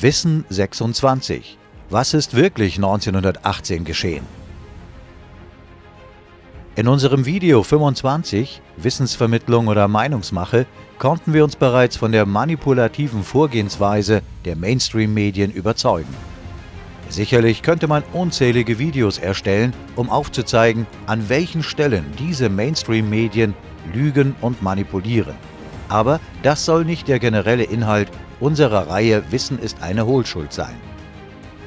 Wissen 26. Was ist wirklich 1918 geschehen? In unserem Video 25 Wissensvermittlung oder Meinungsmache konnten wir uns bereits von der manipulativen Vorgehensweise der Mainstream-Medien überzeugen. Sicherlich könnte man unzählige Videos erstellen, um aufzuzeigen, an welchen Stellen diese Mainstream-Medien lügen und manipulieren. Aber das soll nicht der generelle Inhalt unserer Reihe Wissen ist eine Hohlschuld sein.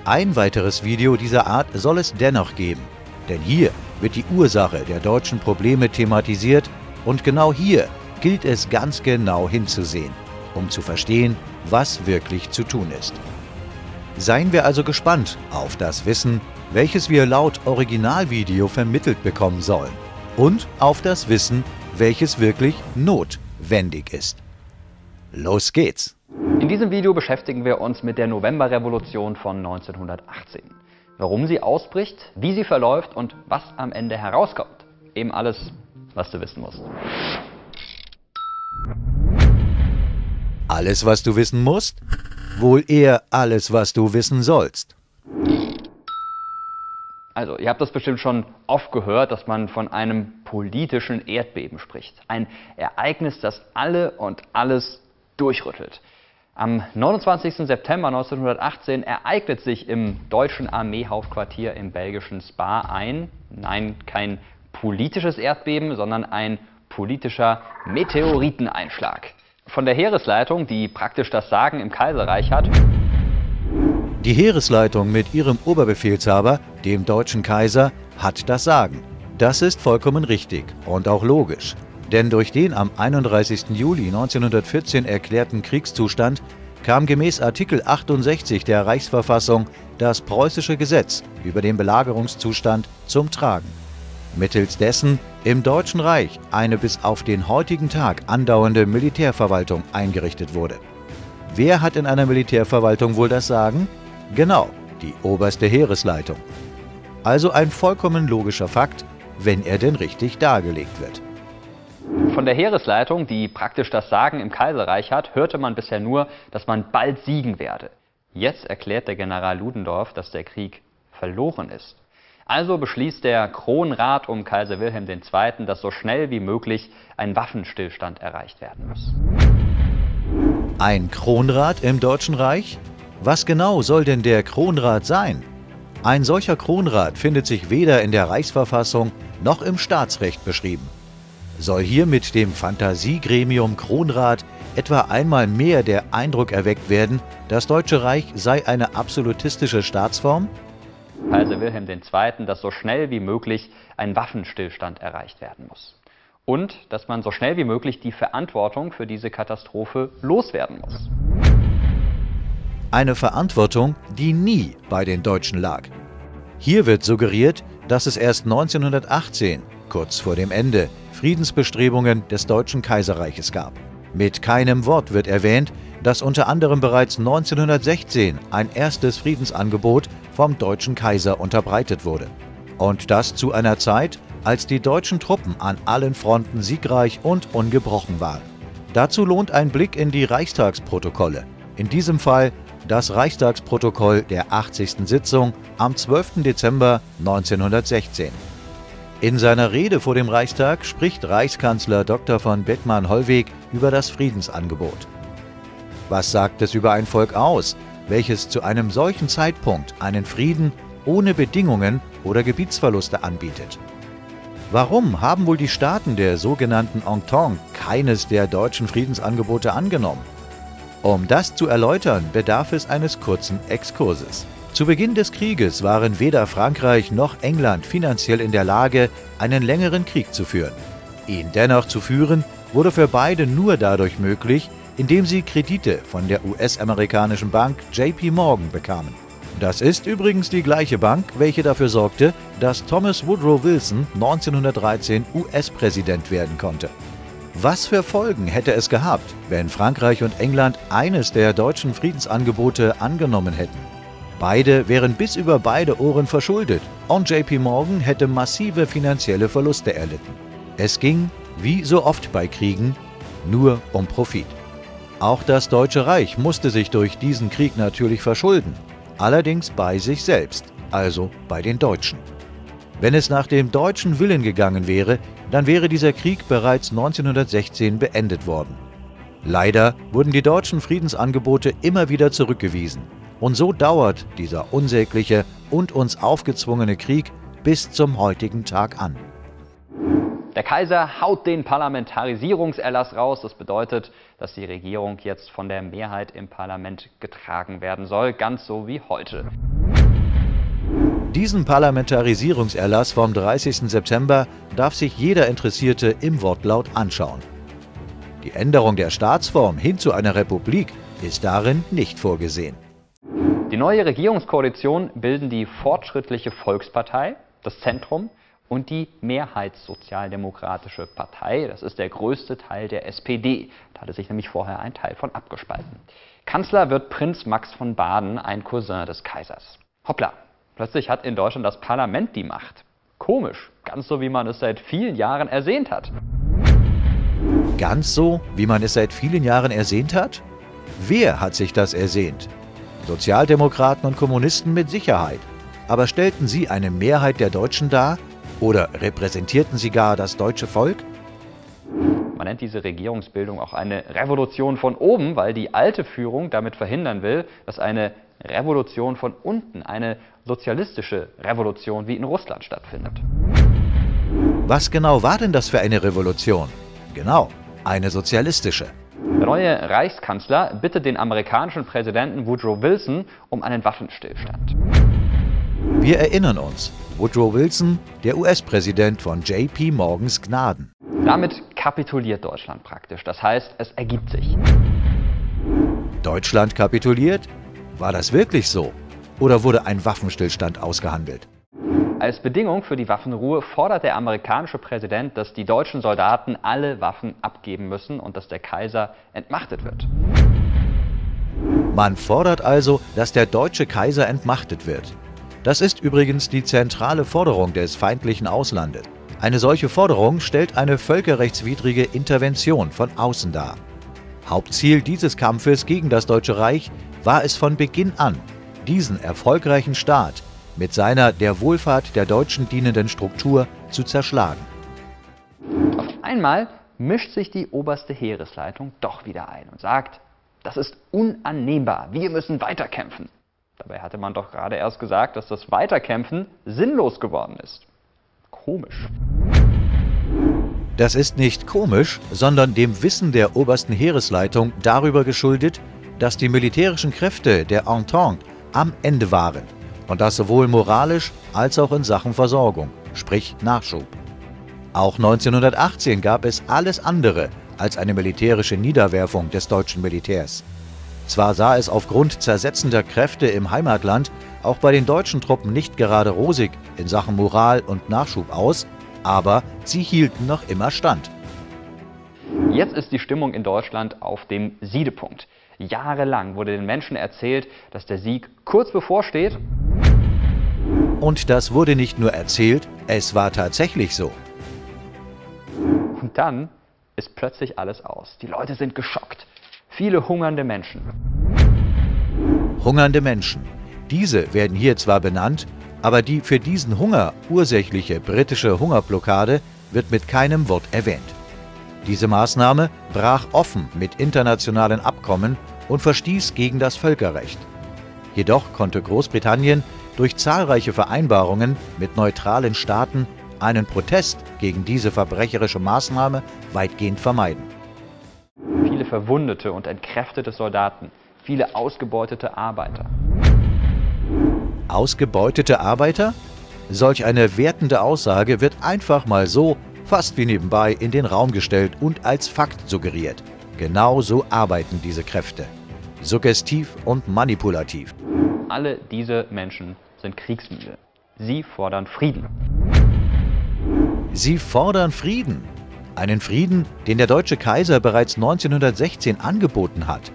Ein weiteres Video dieser Art soll es dennoch geben, denn hier wird die Ursache der deutschen Probleme thematisiert und genau hier gilt es ganz genau hinzusehen, um zu verstehen, was wirklich zu tun ist. Seien wir also gespannt auf das Wissen, welches wir laut Originalvideo vermittelt bekommen sollen und auf das Wissen, welches wirklich notwendig ist. Los geht's! In diesem Video beschäftigen wir uns mit der Novemberrevolution von 1918 warum sie ausbricht, wie sie verläuft und was am Ende herauskommt. Eben alles, was du wissen musst. Alles, was du wissen musst? Wohl eher alles, was du wissen sollst. Also, ihr habt das bestimmt schon oft gehört, dass man von einem politischen Erdbeben spricht. Ein Ereignis, das alle und alles durchrüttelt. Am 29. September 1918 ereignet sich im deutschen Armeehauptquartier im belgischen Spa ein, nein, kein politisches Erdbeben, sondern ein politischer Meteoriteneinschlag. Von der Heeresleitung, die praktisch das Sagen im Kaiserreich hat. Die Heeresleitung mit ihrem Oberbefehlshaber, dem deutschen Kaiser, hat das Sagen. Das ist vollkommen richtig und auch logisch. Denn durch den am 31. Juli 1914 erklärten Kriegszustand kam gemäß Artikel 68 der Reichsverfassung das preußische Gesetz über den Belagerungszustand zum Tragen, mittels dessen im Deutschen Reich eine bis auf den heutigen Tag andauernde Militärverwaltung eingerichtet wurde. Wer hat in einer Militärverwaltung wohl das Sagen? Genau, die oberste Heeresleitung. Also ein vollkommen logischer Fakt, wenn er denn richtig dargelegt wird. Von der Heeresleitung, die praktisch das Sagen im Kaiserreich hat, hörte man bisher nur, dass man bald siegen werde. Jetzt erklärt der General Ludendorff, dass der Krieg verloren ist. Also beschließt der Kronrat um Kaiser Wilhelm II., dass so schnell wie möglich ein Waffenstillstand erreicht werden muss. Ein Kronrat im Deutschen Reich? Was genau soll denn der Kronrat sein? Ein solcher Kronrat findet sich weder in der Reichsverfassung noch im Staatsrecht beschrieben. Soll hier mit dem Fantasiegremium Kronrat etwa einmal mehr der Eindruck erweckt werden, das Deutsche Reich sei eine absolutistische Staatsform? Kaiser Wilhelm II., dass so schnell wie möglich ein Waffenstillstand erreicht werden muss. Und dass man so schnell wie möglich die Verantwortung für diese Katastrophe loswerden muss. Eine Verantwortung, die nie bei den Deutschen lag. Hier wird suggeriert, dass es erst 1918, kurz vor dem Ende, Friedensbestrebungen des Deutschen Kaiserreiches gab. Mit keinem Wort wird erwähnt, dass unter anderem bereits 1916 ein erstes Friedensangebot vom deutschen Kaiser unterbreitet wurde. Und das zu einer Zeit, als die deutschen Truppen an allen Fronten siegreich und ungebrochen waren. Dazu lohnt ein Blick in die Reichstagsprotokolle. In diesem Fall das Reichstagsprotokoll der 80. Sitzung am 12. Dezember 1916. In seiner Rede vor dem Reichstag spricht Reichskanzler Dr. von Beckmann-Hollweg über das Friedensangebot. Was sagt es über ein Volk aus, welches zu einem solchen Zeitpunkt einen Frieden ohne Bedingungen oder Gebietsverluste anbietet? Warum haben wohl die Staaten der sogenannten Entente keines der deutschen Friedensangebote angenommen? Um das zu erläutern, bedarf es eines kurzen Exkurses. Zu Beginn des Krieges waren weder Frankreich noch England finanziell in der Lage, einen längeren Krieg zu führen. Ihn dennoch zu führen, wurde für beide nur dadurch möglich, indem sie Kredite von der US-amerikanischen Bank JP Morgan bekamen. Das ist übrigens die gleiche Bank, welche dafür sorgte, dass Thomas Woodrow Wilson 1913 US-Präsident werden konnte. Was für Folgen hätte es gehabt, wenn Frankreich und England eines der deutschen Friedensangebote angenommen hätten? Beide wären bis über beide Ohren verschuldet und JP Morgan hätte massive finanzielle Verluste erlitten. Es ging, wie so oft bei Kriegen, nur um Profit. Auch das Deutsche Reich musste sich durch diesen Krieg natürlich verschulden, allerdings bei sich selbst, also bei den Deutschen. Wenn es nach dem deutschen Willen gegangen wäre, dann wäre dieser Krieg bereits 1916 beendet worden. Leider wurden die deutschen Friedensangebote immer wieder zurückgewiesen. Und so dauert dieser unsägliche und uns aufgezwungene Krieg bis zum heutigen Tag an. Der Kaiser haut den Parlamentarisierungserlass raus. Das bedeutet, dass die Regierung jetzt von der Mehrheit im Parlament getragen werden soll, ganz so wie heute. Diesen Parlamentarisierungserlass vom 30. September darf sich jeder Interessierte im Wortlaut anschauen. Die Änderung der Staatsform hin zu einer Republik ist darin nicht vorgesehen. Die neue Regierungskoalition bilden die Fortschrittliche Volkspartei, das Zentrum und die Mehrheitssozialdemokratische Partei. Das ist der größte Teil der SPD. Da hatte sich nämlich vorher ein Teil von abgespalten. Kanzler wird Prinz Max von Baden, ein Cousin des Kaisers. Hoppla, plötzlich hat in Deutschland das Parlament die Macht. Komisch, ganz so wie man es seit vielen Jahren ersehnt hat. Ganz so, wie man es seit vielen Jahren ersehnt hat? Wer hat sich das ersehnt? Sozialdemokraten und Kommunisten mit Sicherheit. Aber stellten sie eine Mehrheit der Deutschen dar? Oder repräsentierten sie gar das deutsche Volk? Man nennt diese Regierungsbildung auch eine Revolution von oben, weil die alte Führung damit verhindern will, dass eine Revolution von unten, eine sozialistische Revolution wie in Russland stattfindet. Was genau war denn das für eine Revolution? Genau, eine sozialistische. Der neue Reichskanzler bittet den amerikanischen Präsidenten Woodrow Wilson um einen Waffenstillstand. Wir erinnern uns, Woodrow Wilson, der US-Präsident von JP Morgans Gnaden. Damit kapituliert Deutschland praktisch. Das heißt, es ergibt sich. Deutschland kapituliert? War das wirklich so? Oder wurde ein Waffenstillstand ausgehandelt? Als Bedingung für die Waffenruhe fordert der amerikanische Präsident, dass die deutschen Soldaten alle Waffen abgeben müssen und dass der Kaiser entmachtet wird. Man fordert also, dass der deutsche Kaiser entmachtet wird. Das ist übrigens die zentrale Forderung des feindlichen Auslandes. Eine solche Forderung stellt eine völkerrechtswidrige Intervention von außen dar. Hauptziel dieses Kampfes gegen das Deutsche Reich war es von Beginn an, diesen erfolgreichen Staat mit seiner der Wohlfahrt der Deutschen dienenden Struktur zu zerschlagen. Auf einmal mischt sich die oberste Heeresleitung doch wieder ein und sagt, das ist unannehmbar, wir müssen weiterkämpfen. Dabei hatte man doch gerade erst gesagt, dass das Weiterkämpfen sinnlos geworden ist. Komisch. Das ist nicht komisch, sondern dem Wissen der obersten Heeresleitung darüber geschuldet, dass die militärischen Kräfte der Entente am Ende waren. Und das sowohl moralisch als auch in Sachen Versorgung, sprich Nachschub. Auch 1918 gab es alles andere als eine militärische Niederwerfung des deutschen Militärs. Zwar sah es aufgrund zersetzender Kräfte im Heimatland auch bei den deutschen Truppen nicht gerade rosig in Sachen Moral und Nachschub aus, aber sie hielten noch immer stand. Jetzt ist die Stimmung in Deutschland auf dem Siedepunkt. Jahrelang wurde den Menschen erzählt, dass der Sieg kurz bevorsteht. Und das wurde nicht nur erzählt, es war tatsächlich so. Und dann ist plötzlich alles aus. Die Leute sind geschockt viele hungernde Menschen. Hungernde Menschen. Diese werden hier zwar benannt, aber die für diesen Hunger ursächliche britische Hungerblockade wird mit keinem Wort erwähnt. Diese Maßnahme brach offen mit internationalen Abkommen und verstieß gegen das Völkerrecht. Jedoch konnte Großbritannien durch zahlreiche Vereinbarungen mit neutralen Staaten einen Protest gegen diese verbrecherische Maßnahme weitgehend vermeiden verwundete und entkräftete Soldaten, viele ausgebeutete Arbeiter. Ausgebeutete Arbeiter? Solch eine wertende Aussage wird einfach mal so, fast wie nebenbei, in den Raum gestellt und als Fakt suggeriert. Genau so arbeiten diese Kräfte. Suggestiv und manipulativ. Alle diese Menschen sind kriegsmüde. Sie fordern Frieden. Sie fordern Frieden. Einen Frieden, den der deutsche Kaiser bereits 1916 angeboten hat.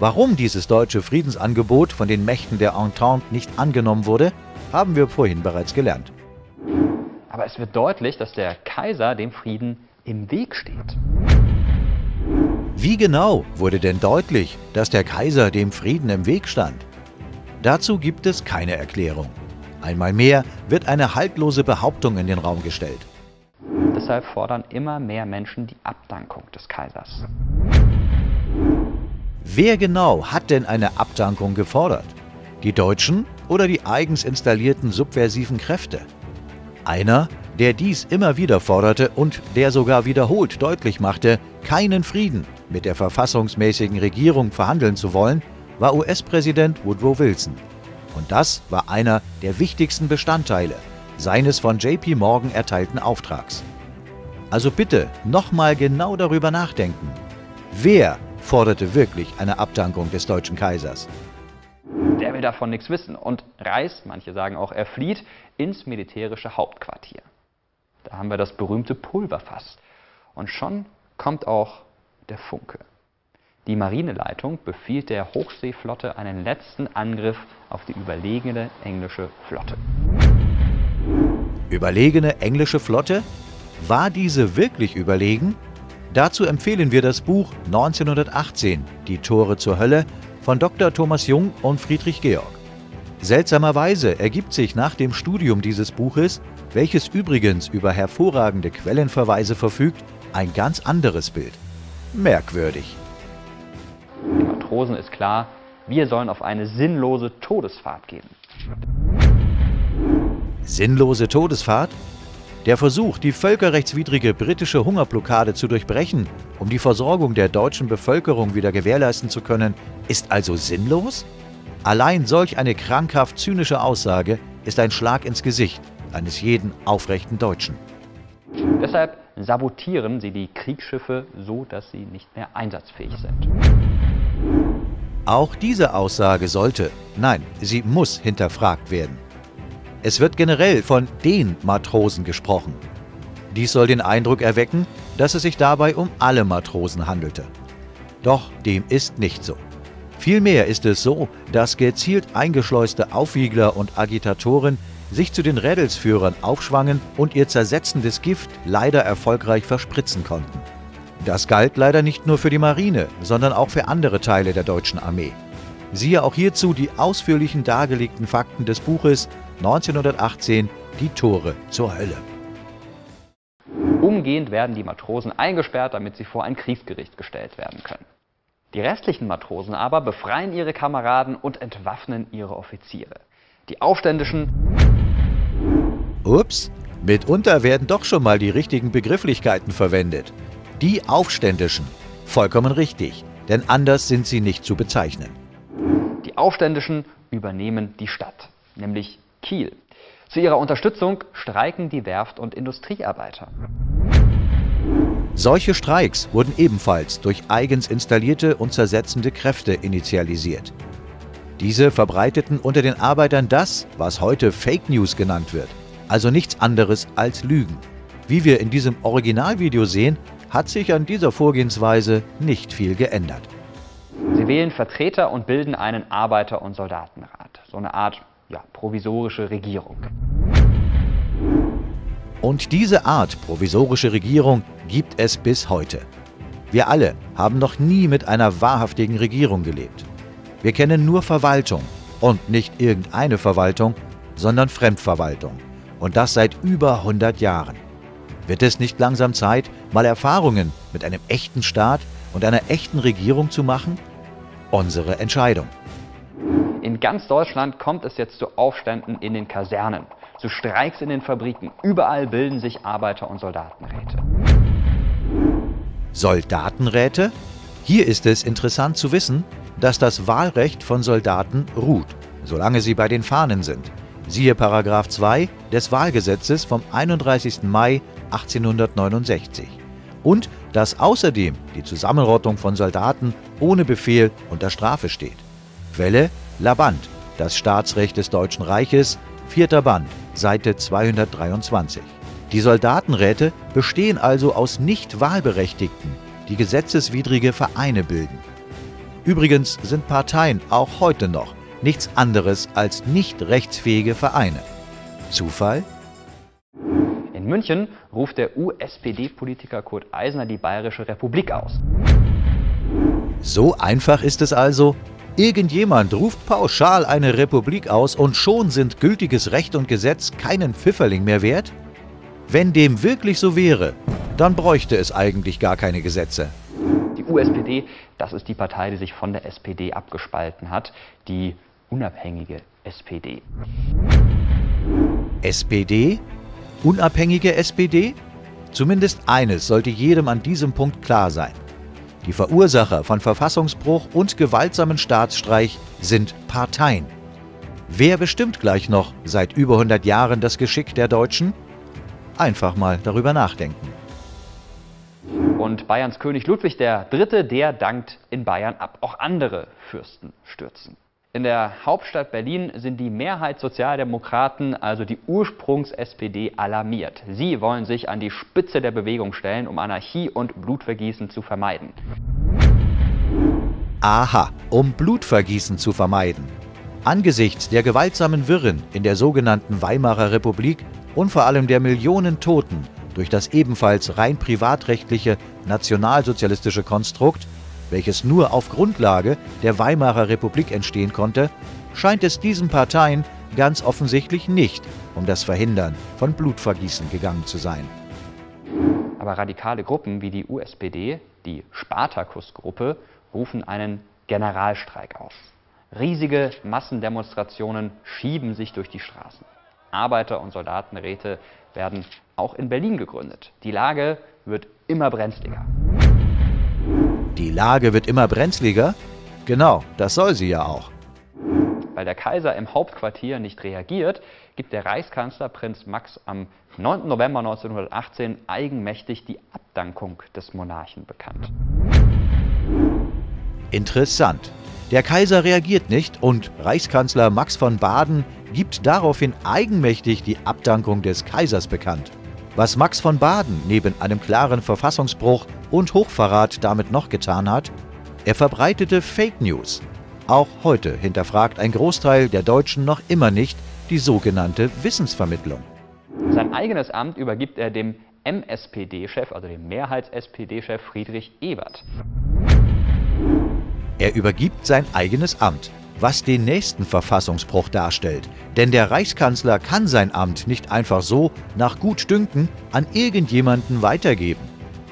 Warum dieses deutsche Friedensangebot von den Mächten der Entente nicht angenommen wurde, haben wir vorhin bereits gelernt. Aber es wird deutlich, dass der Kaiser dem Frieden im Weg steht. Wie genau wurde denn deutlich, dass der Kaiser dem Frieden im Weg stand? Dazu gibt es keine Erklärung. Einmal mehr wird eine haltlose Behauptung in den Raum gestellt. Deshalb fordern immer mehr Menschen die Abdankung des Kaisers. Wer genau hat denn eine Abdankung gefordert? Die Deutschen oder die eigens installierten subversiven Kräfte? Einer, der dies immer wieder forderte und der sogar wiederholt deutlich machte, keinen Frieden mit der verfassungsmäßigen Regierung verhandeln zu wollen, war US-Präsident Woodrow Wilson. Und das war einer der wichtigsten Bestandteile seines von JP Morgan erteilten Auftrags. Also bitte nochmal genau darüber nachdenken. Wer forderte wirklich eine Abdankung des deutschen Kaisers? Der will davon nichts wissen und reist, manche sagen auch, er flieht ins militärische Hauptquartier. Da haben wir das berühmte Pulverfass. Und schon kommt auch der Funke. Die Marineleitung befiehlt der Hochseeflotte einen letzten Angriff auf die überlegene englische Flotte. Überlegene englische Flotte? War diese wirklich überlegen? Dazu empfehlen wir das Buch 1918, Die Tore zur Hölle von Dr. Thomas Jung und Friedrich Georg. Seltsamerweise ergibt sich nach dem Studium dieses Buches, welches übrigens über hervorragende Quellenverweise verfügt, ein ganz anderes Bild. Merkwürdig. Matrosen ist klar, wir sollen auf eine sinnlose Todesfahrt gehen. Sinnlose Todesfahrt? Der Versuch, die völkerrechtswidrige britische Hungerblockade zu durchbrechen, um die Versorgung der deutschen Bevölkerung wieder gewährleisten zu können, ist also sinnlos? Allein solch eine krankhaft zynische Aussage ist ein Schlag ins Gesicht eines jeden aufrechten Deutschen. Deshalb sabotieren sie die Kriegsschiffe so, dass sie nicht mehr einsatzfähig sind. Auch diese Aussage sollte, nein, sie muss hinterfragt werden. Es wird generell von den Matrosen gesprochen. Dies soll den Eindruck erwecken, dass es sich dabei um alle Matrosen handelte. Doch dem ist nicht so. Vielmehr ist es so, dass gezielt eingeschleuste Aufwiegler und Agitatoren sich zu den Rädelsführern aufschwangen und ihr zersetzendes Gift leider erfolgreich verspritzen konnten. Das galt leider nicht nur für die Marine, sondern auch für andere Teile der deutschen Armee. Siehe auch hierzu die ausführlichen dargelegten Fakten des Buches 1918 Die Tore zur Hölle. Umgehend werden die Matrosen eingesperrt, damit sie vor ein Kriegsgericht gestellt werden können. Die restlichen Matrosen aber befreien ihre Kameraden und entwaffnen ihre Offiziere. Die Aufständischen. Ups, mitunter werden doch schon mal die richtigen Begrifflichkeiten verwendet. Die Aufständischen. Vollkommen richtig, denn anders sind sie nicht zu bezeichnen. Die Aufständischen übernehmen die Stadt, nämlich Kiel. Zu ihrer Unterstützung streiken die Werft- und Industriearbeiter. Solche Streiks wurden ebenfalls durch eigens installierte und zersetzende Kräfte initialisiert. Diese verbreiteten unter den Arbeitern das, was heute Fake News genannt wird, also nichts anderes als Lügen. Wie wir in diesem Originalvideo sehen, hat sich an dieser Vorgehensweise nicht viel geändert. Sie wählen Vertreter und bilden einen Arbeiter- und Soldatenrat, so eine Art ja, provisorische Regierung. Und diese Art provisorische Regierung gibt es bis heute. Wir alle haben noch nie mit einer wahrhaftigen Regierung gelebt. Wir kennen nur Verwaltung und nicht irgendeine Verwaltung, sondern Fremdverwaltung. Und das seit über 100 Jahren. Wird es nicht langsam Zeit, mal Erfahrungen mit einem echten Staat und einer echten Regierung zu machen? Unsere Entscheidung. In ganz Deutschland kommt es jetzt zu Aufständen in den Kasernen, zu Streiks in den Fabriken. Überall bilden sich Arbeiter- und Soldatenräte. Soldatenräte? Hier ist es interessant zu wissen, dass das Wahlrecht von Soldaten ruht, solange sie bei den Fahnen sind. Siehe Paragraph 2 des Wahlgesetzes vom 31. Mai 1869. Und dass außerdem die Zusammenrottung von Soldaten ohne Befehl unter Strafe steht. Quelle Laband, das Staatsrecht des Deutschen Reiches, vierter Band, Seite 223. Die Soldatenräte bestehen also aus nicht Wahlberechtigten, die gesetzeswidrige Vereine bilden. Übrigens sind Parteien auch heute noch nichts anderes als nicht rechtsfähige Vereine. Zufall? In München ruft der USPD-Politiker Kurt Eisner die Bayerische Republik aus. So einfach ist es also. Irgendjemand ruft pauschal eine Republik aus und schon sind gültiges Recht und Gesetz keinen Pfifferling mehr wert? Wenn dem wirklich so wäre, dann bräuchte es eigentlich gar keine Gesetze. Die USPD, das ist die Partei, die sich von der SPD abgespalten hat, die unabhängige SPD. SPD? Unabhängige SPD? Zumindest eines sollte jedem an diesem Punkt klar sein. Die Verursacher von Verfassungsbruch und gewaltsamen Staatsstreich sind Parteien. Wer bestimmt gleich noch seit über 100 Jahren das Geschick der Deutschen? Einfach mal darüber nachdenken. Und Bayerns König Ludwig III., der dankt in Bayern ab. Auch andere Fürsten stürzen. In der Hauptstadt Berlin sind die Mehrheit Sozialdemokraten, also die Ursprungs-SPD, alarmiert. Sie wollen sich an die Spitze der Bewegung stellen, um Anarchie und Blutvergießen zu vermeiden. Aha, um Blutvergießen zu vermeiden. Angesichts der gewaltsamen Wirren in der sogenannten Weimarer Republik und vor allem der Millionen Toten durch das ebenfalls rein privatrechtliche nationalsozialistische Konstrukt welches nur auf Grundlage der Weimarer Republik entstehen konnte, scheint es diesen Parteien ganz offensichtlich nicht um das Verhindern von Blutvergießen gegangen zu sein. Aber radikale Gruppen wie die USPD, die Spartakus-Gruppe, rufen einen Generalstreik aus. Riesige Massendemonstrationen schieben sich durch die Straßen. Arbeiter- und Soldatenräte werden auch in Berlin gegründet. Die Lage wird immer brenzliger. Die Lage wird immer brenzliger? Genau, das soll sie ja auch. Weil der Kaiser im Hauptquartier nicht reagiert, gibt der Reichskanzler Prinz Max am 9. November 1918 eigenmächtig die Abdankung des Monarchen bekannt. Interessant. Der Kaiser reagiert nicht und Reichskanzler Max von Baden gibt daraufhin eigenmächtig die Abdankung des Kaisers bekannt. Was Max von Baden neben einem klaren Verfassungsbruch und Hochverrat damit noch getan hat? Er verbreitete Fake News. Auch heute hinterfragt ein Großteil der Deutschen noch immer nicht die sogenannte Wissensvermittlung. Sein eigenes Amt übergibt er dem MSPD-Chef, also dem Mehrheits-SPD-Chef Friedrich Ebert. Er übergibt sein eigenes Amt was den nächsten Verfassungsbruch darstellt. Denn der Reichskanzler kann sein Amt nicht einfach so nach Gutdünken an irgendjemanden weitergeben.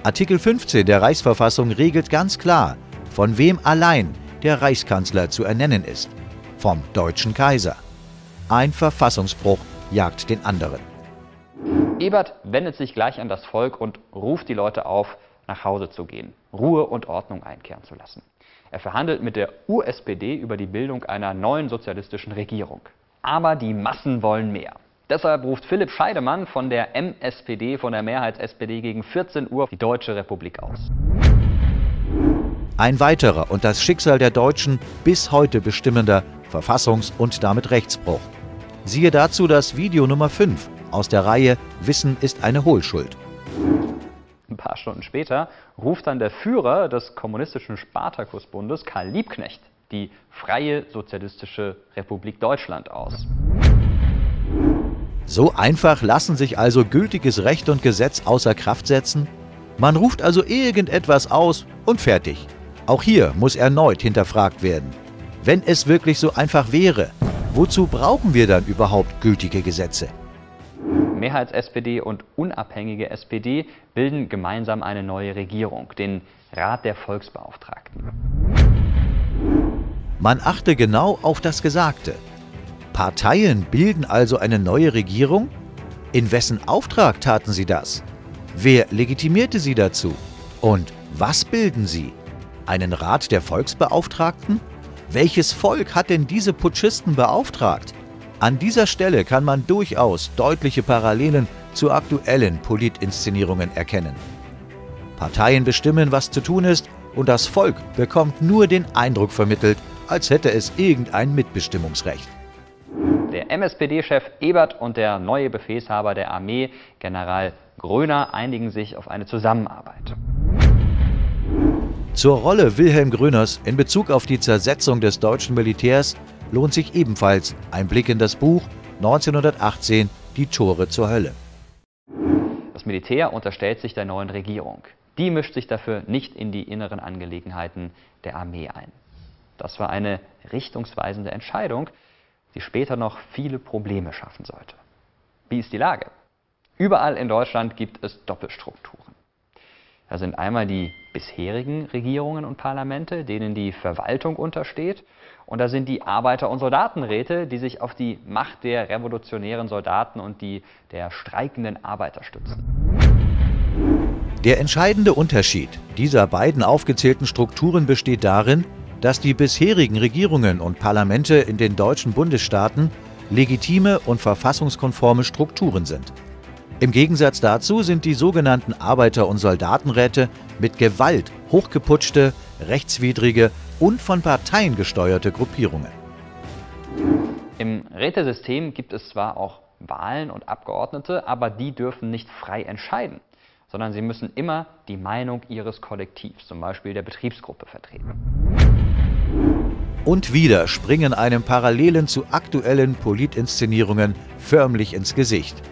Artikel 15 der Reichsverfassung regelt ganz klar, von wem allein der Reichskanzler zu ernennen ist. Vom deutschen Kaiser. Ein Verfassungsbruch jagt den anderen. Ebert wendet sich gleich an das Volk und ruft die Leute auf, nach Hause zu gehen, Ruhe und Ordnung einkehren zu lassen. Er verhandelt mit der USPD über die Bildung einer neuen sozialistischen Regierung. Aber die Massen wollen mehr. Deshalb ruft Philipp Scheidemann von der MSPD, von der Mehrheits-SPD gegen 14 Uhr die Deutsche Republik aus. Ein weiterer und das Schicksal der Deutschen bis heute bestimmender Verfassungs- und damit Rechtsbruch. Siehe dazu das Video Nummer 5 aus der Reihe Wissen ist eine Hohlschuld. Ein paar Stunden später ruft dann der Führer des kommunistischen Spartakusbundes, Karl Liebknecht, die Freie Sozialistische Republik Deutschland aus. So einfach lassen sich also gültiges Recht und Gesetz außer Kraft setzen? Man ruft also irgendetwas aus und fertig. Auch hier muss erneut hinterfragt werden. Wenn es wirklich so einfach wäre, wozu brauchen wir dann überhaupt gültige Gesetze? Mehrheits-SPD und unabhängige SPD bilden gemeinsam eine neue Regierung, den Rat der Volksbeauftragten. Man achte genau auf das Gesagte. Parteien bilden also eine neue Regierung? In wessen Auftrag taten sie das? Wer legitimierte sie dazu? Und was bilden sie? Einen Rat der Volksbeauftragten? Welches Volk hat denn diese Putschisten beauftragt? An dieser Stelle kann man durchaus deutliche Parallelen zu aktuellen Politinszenierungen erkennen. Parteien bestimmen, was zu tun ist, und das Volk bekommt nur den Eindruck vermittelt, als hätte es irgendein Mitbestimmungsrecht. Der MSPD-Chef Ebert und der neue Befehlshaber der Armee, General Gröner, einigen sich auf eine Zusammenarbeit. Zur Rolle Wilhelm Gröners in Bezug auf die Zersetzung des deutschen Militärs lohnt sich ebenfalls ein Blick in das Buch 1918 Die Tore zur Hölle. Das Militär unterstellt sich der neuen Regierung. die mischt sich dafür nicht in die inneren Angelegenheiten der Armee ein. Das war eine richtungsweisende Entscheidung, die später noch viele Probleme schaffen sollte. Wie ist die Lage? Überall in Deutschland gibt es Doppelstrukturen. Da sind einmal die bisherigen Regierungen und Parlamente, denen die Verwaltung untersteht, und da sind die Arbeiter- und Soldatenräte, die sich auf die Macht der revolutionären Soldaten und die der streikenden Arbeiter stützen. Der entscheidende Unterschied dieser beiden aufgezählten Strukturen besteht darin, dass die bisherigen Regierungen und Parlamente in den deutschen Bundesstaaten legitime und verfassungskonforme Strukturen sind. Im Gegensatz dazu sind die sogenannten Arbeiter- und Soldatenräte mit Gewalt hochgeputschte, rechtswidrige und von Parteien gesteuerte Gruppierungen. Im Rätesystem gibt es zwar auch Wahlen und Abgeordnete, aber die dürfen nicht frei entscheiden, sondern sie müssen immer die Meinung ihres Kollektivs, zum Beispiel der Betriebsgruppe, vertreten. Und wieder springen einem Parallelen zu aktuellen Politinszenierungen förmlich ins Gesicht.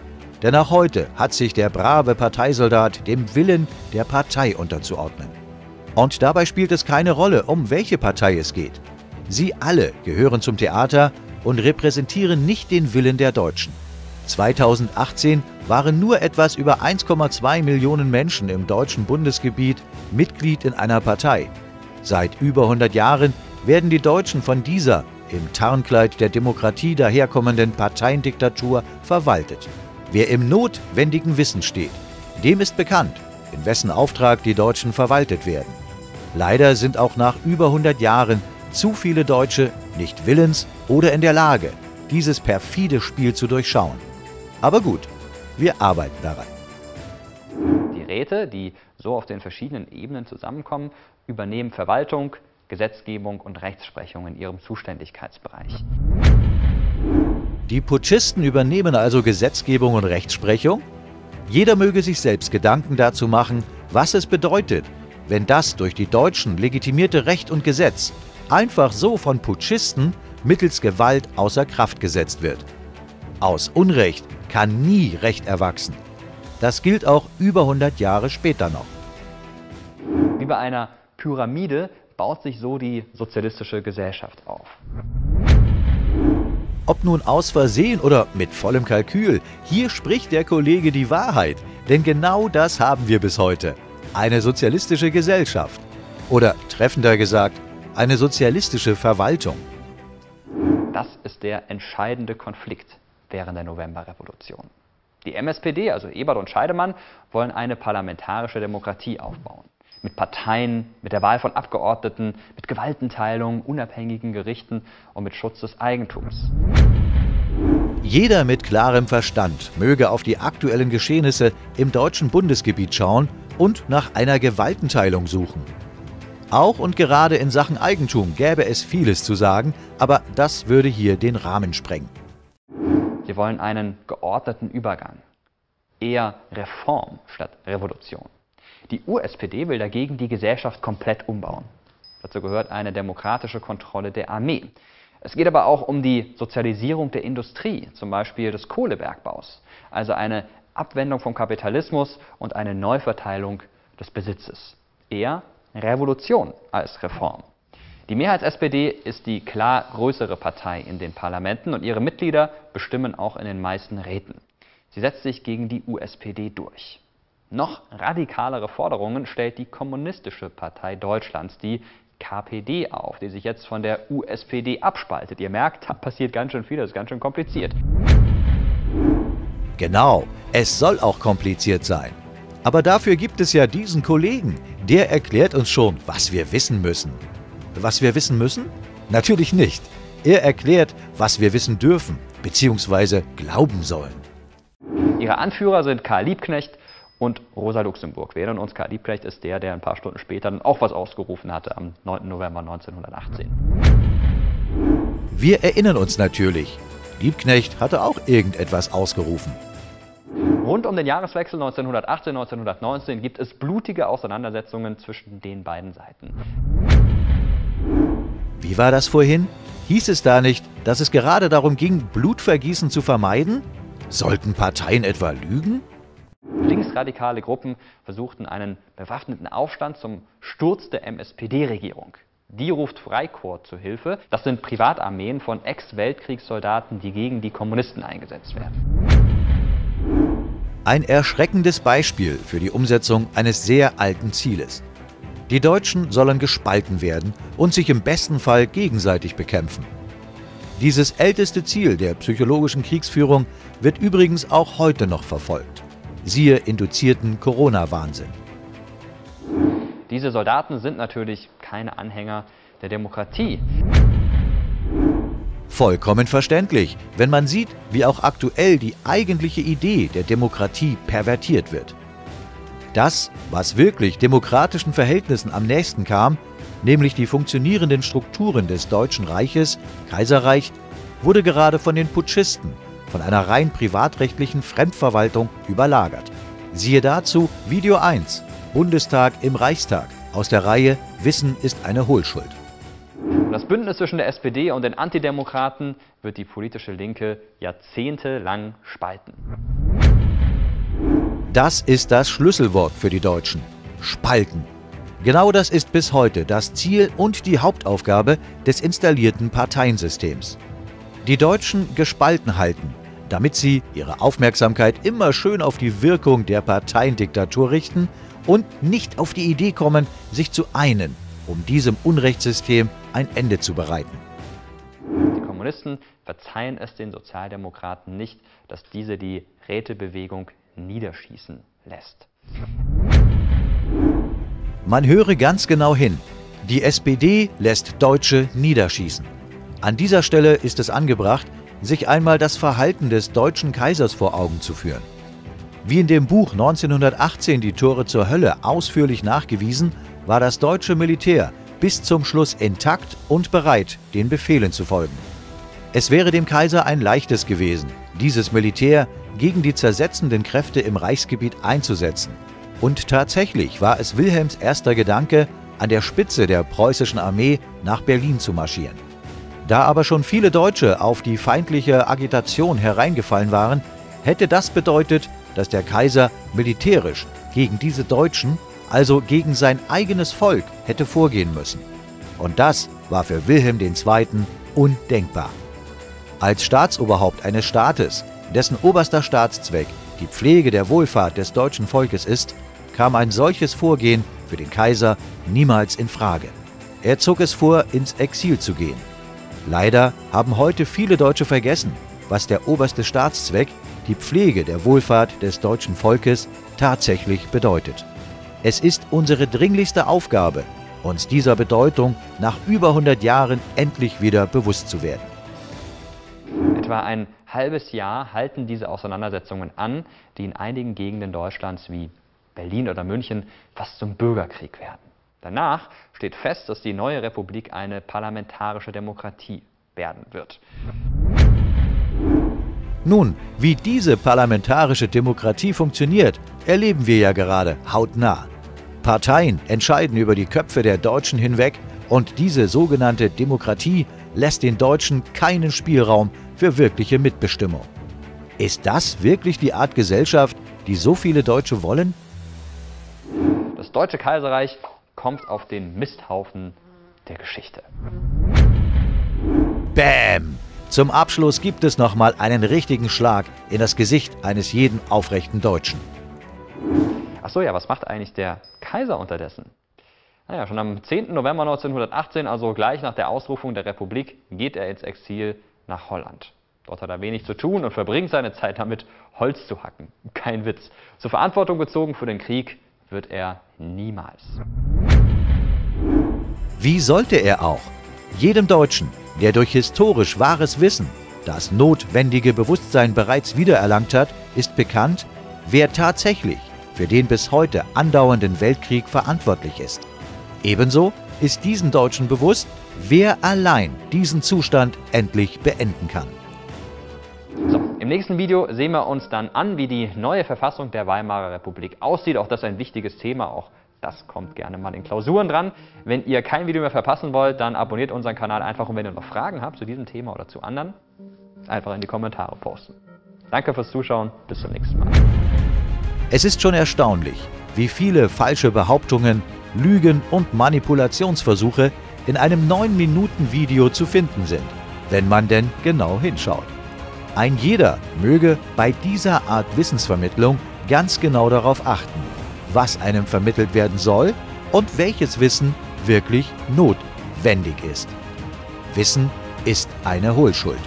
Denn auch heute hat sich der brave Parteisoldat dem Willen der Partei unterzuordnen. Und dabei spielt es keine Rolle, um welche Partei es geht. Sie alle gehören zum Theater und repräsentieren nicht den Willen der Deutschen. 2018 waren nur etwas über 1,2 Millionen Menschen im deutschen Bundesgebiet Mitglied in einer Partei. Seit über 100 Jahren werden die Deutschen von dieser im Tarnkleid der Demokratie daherkommenden Parteiendiktatur verwaltet. Wer im notwendigen Wissen steht, dem ist bekannt, in wessen Auftrag die Deutschen verwaltet werden. Leider sind auch nach über 100 Jahren zu viele Deutsche nicht willens oder in der Lage, dieses perfide Spiel zu durchschauen. Aber gut, wir arbeiten daran. Die Räte, die so auf den verschiedenen Ebenen zusammenkommen, übernehmen Verwaltung, Gesetzgebung und Rechtsprechung in ihrem Zuständigkeitsbereich. Die Putschisten übernehmen also Gesetzgebung und Rechtsprechung? Jeder möge sich selbst Gedanken dazu machen, was es bedeutet, wenn das durch die Deutschen legitimierte Recht und Gesetz einfach so von Putschisten mittels Gewalt außer Kraft gesetzt wird. Aus Unrecht kann nie Recht erwachsen. Das gilt auch über 100 Jahre später noch. Wie bei einer Pyramide baut sich so die sozialistische Gesellschaft auf. Ob nun aus Versehen oder mit vollem Kalkül, hier spricht der Kollege die Wahrheit. Denn genau das haben wir bis heute. Eine sozialistische Gesellschaft. Oder treffender gesagt, eine sozialistische Verwaltung. Das ist der entscheidende Konflikt während der Novemberrevolution. Die MSPD, also Ebert und Scheidemann, wollen eine parlamentarische Demokratie aufbauen mit Parteien, mit der Wahl von Abgeordneten, mit Gewaltenteilung, unabhängigen Gerichten und mit Schutz des Eigentums. Jeder mit klarem Verstand möge auf die aktuellen Geschehnisse im deutschen Bundesgebiet schauen und nach einer Gewaltenteilung suchen. Auch und gerade in Sachen Eigentum gäbe es vieles zu sagen, aber das würde hier den Rahmen sprengen. Sie wollen einen geordneten Übergang, eher Reform statt Revolution. Die USPD will dagegen die Gesellschaft komplett umbauen. Dazu gehört eine demokratische Kontrolle der Armee. Es geht aber auch um die Sozialisierung der Industrie, zum Beispiel des Kohlebergbaus, also eine Abwendung vom Kapitalismus und eine Neuverteilung des Besitzes. Eher Revolution als Reform. Die Mehrheits-SPD ist die klar größere Partei in den Parlamenten und ihre Mitglieder bestimmen auch in den meisten Räten. Sie setzt sich gegen die USPD durch. Noch radikalere Forderungen stellt die Kommunistische Partei Deutschlands, die KPD, auf, die sich jetzt von der USPD abspaltet. Ihr merkt, da passiert ganz schön viel, das ist ganz schön kompliziert. Genau, es soll auch kompliziert sein. Aber dafür gibt es ja diesen Kollegen, der erklärt uns schon, was wir wissen müssen. Was wir wissen müssen? Natürlich nicht. Er erklärt, was wir wissen dürfen, bzw. glauben sollen. Ihre Anführer sind Karl Liebknecht, und Rosa Luxemburg. Uns, Karl Liebknecht ist der, der ein paar Stunden später dann auch was ausgerufen hatte am 9. November 1918. Wir erinnern uns natürlich. Liebknecht hatte auch irgendetwas ausgerufen. Rund um den Jahreswechsel 1918-1919 gibt es blutige Auseinandersetzungen zwischen den beiden Seiten. Wie war das vorhin? Hieß es da nicht, dass es gerade darum ging, Blutvergießen zu vermeiden? Sollten Parteien etwa lügen? Rechtsradikale Gruppen versuchten einen bewaffneten Aufstand zum Sturz der MSPD-Regierung. Die ruft Freikorps zu Hilfe. Das sind Privatarmeen von Ex-Weltkriegssoldaten, die gegen die Kommunisten eingesetzt werden. Ein erschreckendes Beispiel für die Umsetzung eines sehr alten Zieles. Die Deutschen sollen gespalten werden und sich im besten Fall gegenseitig bekämpfen. Dieses älteste Ziel der psychologischen Kriegsführung wird übrigens auch heute noch verfolgt. Siehe induzierten Corona-Wahnsinn. Diese Soldaten sind natürlich keine Anhänger der Demokratie. Vollkommen verständlich, wenn man sieht, wie auch aktuell die eigentliche Idee der Demokratie pervertiert wird. Das, was wirklich demokratischen Verhältnissen am nächsten kam, nämlich die funktionierenden Strukturen des Deutschen Reiches, Kaiserreich, wurde gerade von den Putschisten, von einer rein privatrechtlichen Fremdverwaltung überlagert. Siehe dazu Video 1, Bundestag im Reichstag, aus der Reihe Wissen ist eine Hohlschuld. Das Bündnis zwischen der SPD und den Antidemokraten wird die politische Linke jahrzehntelang spalten. Das ist das Schlüsselwort für die Deutschen. Spalten. Genau das ist bis heute das Ziel und die Hauptaufgabe des installierten Parteiensystems. Die Deutschen gespalten halten, damit sie ihre Aufmerksamkeit immer schön auf die Wirkung der Parteiendiktatur richten und nicht auf die Idee kommen, sich zu einen, um diesem Unrechtssystem ein Ende zu bereiten. Die Kommunisten verzeihen es den Sozialdemokraten nicht, dass diese die Rätebewegung niederschießen lässt. Man höre ganz genau hin. Die SPD lässt Deutsche niederschießen. An dieser Stelle ist es angebracht, sich einmal das Verhalten des deutschen Kaisers vor Augen zu führen. Wie in dem Buch 1918 Die Tore zur Hölle ausführlich nachgewiesen, war das deutsche Militär bis zum Schluss intakt und bereit, den Befehlen zu folgen. Es wäre dem Kaiser ein leichtes gewesen, dieses Militär gegen die zersetzenden Kräfte im Reichsgebiet einzusetzen. Und tatsächlich war es Wilhelms erster Gedanke, an der Spitze der preußischen Armee nach Berlin zu marschieren. Da aber schon viele Deutsche auf die feindliche Agitation hereingefallen waren, hätte das bedeutet, dass der Kaiser militärisch gegen diese Deutschen, also gegen sein eigenes Volk, hätte vorgehen müssen. Und das war für Wilhelm II. undenkbar. Als Staatsoberhaupt eines Staates dessen oberster Staatszweck die Pflege der Wohlfahrt des deutschen Volkes ist, kam ein solches Vorgehen für den Kaiser niemals in Frage. Er zog es vor, ins Exil zu gehen. Leider haben heute viele Deutsche vergessen, was der oberste Staatszweck, die Pflege der Wohlfahrt des deutschen Volkes, tatsächlich bedeutet. Es ist unsere dringlichste Aufgabe, uns dieser Bedeutung nach über 100 Jahren endlich wieder bewusst zu werden. Etwa ein halbes Jahr halten diese Auseinandersetzungen an, die in einigen Gegenden Deutschlands wie Berlin oder München fast zum Bürgerkrieg werden. Danach steht fest, dass die neue Republik eine parlamentarische Demokratie werden wird. Nun, wie diese parlamentarische Demokratie funktioniert, erleben wir ja gerade hautnah. Parteien entscheiden über die Köpfe der Deutschen hinweg und diese sogenannte Demokratie lässt den Deutschen keinen Spielraum für wirkliche Mitbestimmung. Ist das wirklich die Art Gesellschaft, die so viele Deutsche wollen? Das Deutsche Kaiserreich kommt auf den Misthaufen der Geschichte. Bäm! Zum Abschluss gibt es nochmal einen richtigen Schlag in das Gesicht eines jeden aufrechten Deutschen. Achso, ja, was macht eigentlich der Kaiser unterdessen? Naja, schon am 10. November 1918, also gleich nach der Ausrufung der Republik, geht er ins Exil nach Holland. Dort hat er wenig zu tun und verbringt seine Zeit damit, Holz zu hacken. Kein Witz. Zur Verantwortung gezogen für den Krieg wird er niemals. Wie sollte er auch? Jedem Deutschen, der durch historisch wahres Wissen das notwendige Bewusstsein bereits wiedererlangt hat, ist bekannt, wer tatsächlich für den bis heute andauernden Weltkrieg verantwortlich ist. Ebenso ist diesen Deutschen bewusst, wer allein diesen Zustand endlich beenden kann. So, Im nächsten Video sehen wir uns dann an, wie die neue Verfassung der Weimarer Republik aussieht. Auch das ist ein wichtiges Thema, auch das kommt gerne mal in Klausuren dran. Wenn ihr kein Video mehr verpassen wollt, dann abonniert unseren Kanal einfach und wenn ihr noch Fragen habt zu diesem Thema oder zu anderen, einfach in die Kommentare posten. Danke fürs Zuschauen, bis zum nächsten Mal. Es ist schon erstaunlich, wie viele falsche Behauptungen, Lügen und Manipulationsversuche in einem 9-Minuten-Video zu finden sind, wenn man denn genau hinschaut. Ein jeder möge bei dieser Art Wissensvermittlung ganz genau darauf achten, was einem vermittelt werden soll und welches Wissen wirklich notwendig ist. Wissen ist eine Hohlschuld.